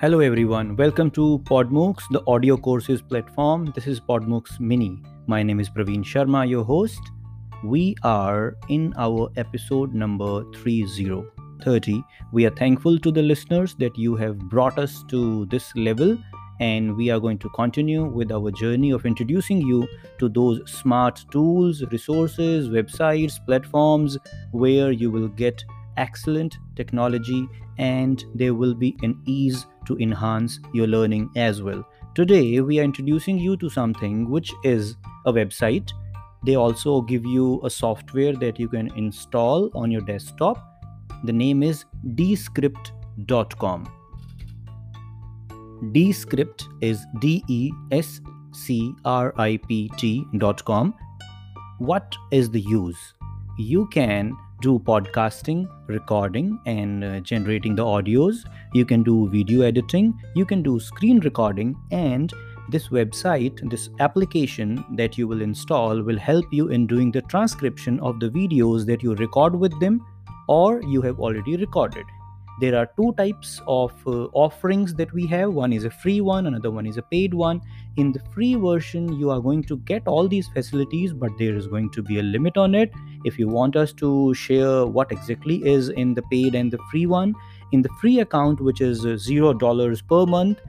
Hello everyone, welcome to PodMoocs, the audio courses platform. This is PodMoocs Mini. My name is Praveen Sharma, your host. We are in our episode number 30. We are thankful to the listeners that you have brought us to this level and we are going to continue with our journey of introducing you to those smart tools, resources, websites, platforms where you will get excellent technology and there will be an ease to enhance your learning as well. Today, we are introducing you to something which is a website. They also give you a software that you can install on your desktop. The name is descript.com. Descript is D E S C R I P T.com. What is the use? You can do podcasting, recording, and uh, generating the audios. You can do video editing, you can do screen recording, and this website, this application that you will install, will help you in doing the transcription of the videos that you record with them or you have already recorded there are two types of uh, offerings that we have. One is a free one another one is a paid one. In the free version you are going to get all these facilities but there is going to be a limit on it. If you want us to share what exactly is in the paid and the free one in the free account which is uh, zero dollars per month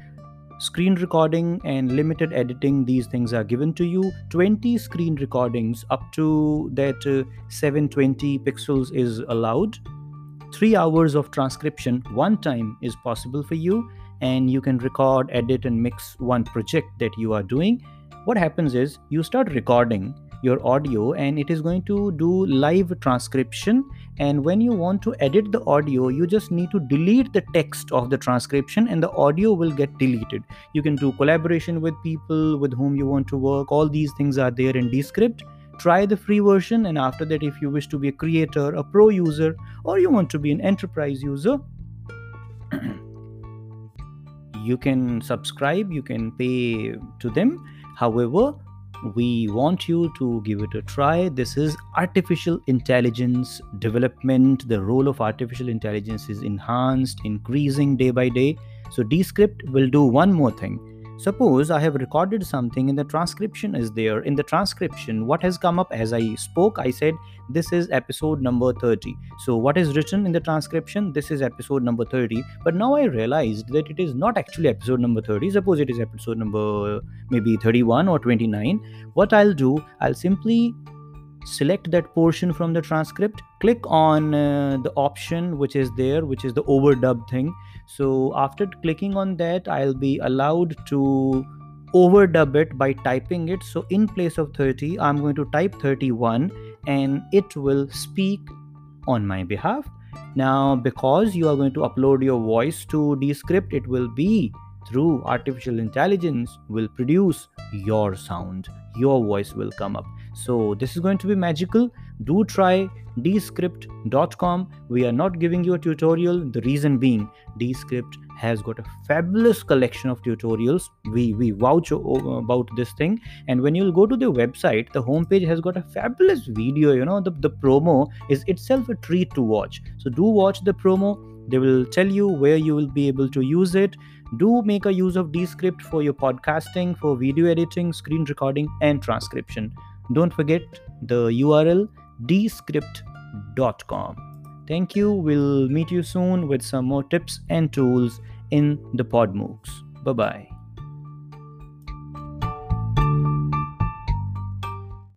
screen recording and limited editing these things are given to you. 20 screen recordings up to that uh, 720 pixels is allowed three hours of transcription one time is possible for you and you can record edit and mix one project that you are doing. What happens is you start recording your audio and it is going to do live transcription. And when you want to edit the audio you just need to delete the text of the transcription and the audio will get deleted. You can do collaboration with people with whom you want to work. All these things are there in descript try the free version and after that if you wish to be a creator a pro user or you want to be an enterprise user you can subscribe you can pay to them. However we want you to give it a try. This is artificial intelligence development. The role of artificial intelligence is enhanced increasing day by day. So descript will do one more thing Suppose I have recorded something and the transcription is there. In the transcription, what has come up as I spoke, I said, This is episode number 30. So, what is written in the transcription? This is episode number 30. But now I realized that it is not actually episode number 30. Suppose it is episode number maybe 31 or 29. What I'll do, I'll simply select that portion from the transcript click on uh, the option which is there which is the overdub thing. So after clicking on that i'll be allowed to overdub it by typing it. So in place of 30 i'm going to type 31 and it will speak on my behalf. Now because you are going to upload your voice to descript it will be through artificial intelligence will produce your sound. Your voice will come up so this is going to be magical. Do try descript.com we are not giving you a tutorial the reason being descript has got a fabulous collection of tutorials. We we vouch about this thing. And when you'll go to the website the homepage has got a fabulous video you know the, the promo is itself a treat to watch. So do watch the promo. They will tell you where you will be able to use it. Do make a use of descript for your podcasting for video editing screen recording and transcription don't forget the url descript.com thank you. We'll meet you soon with some more tips and tools in the podmoocs. Bye bye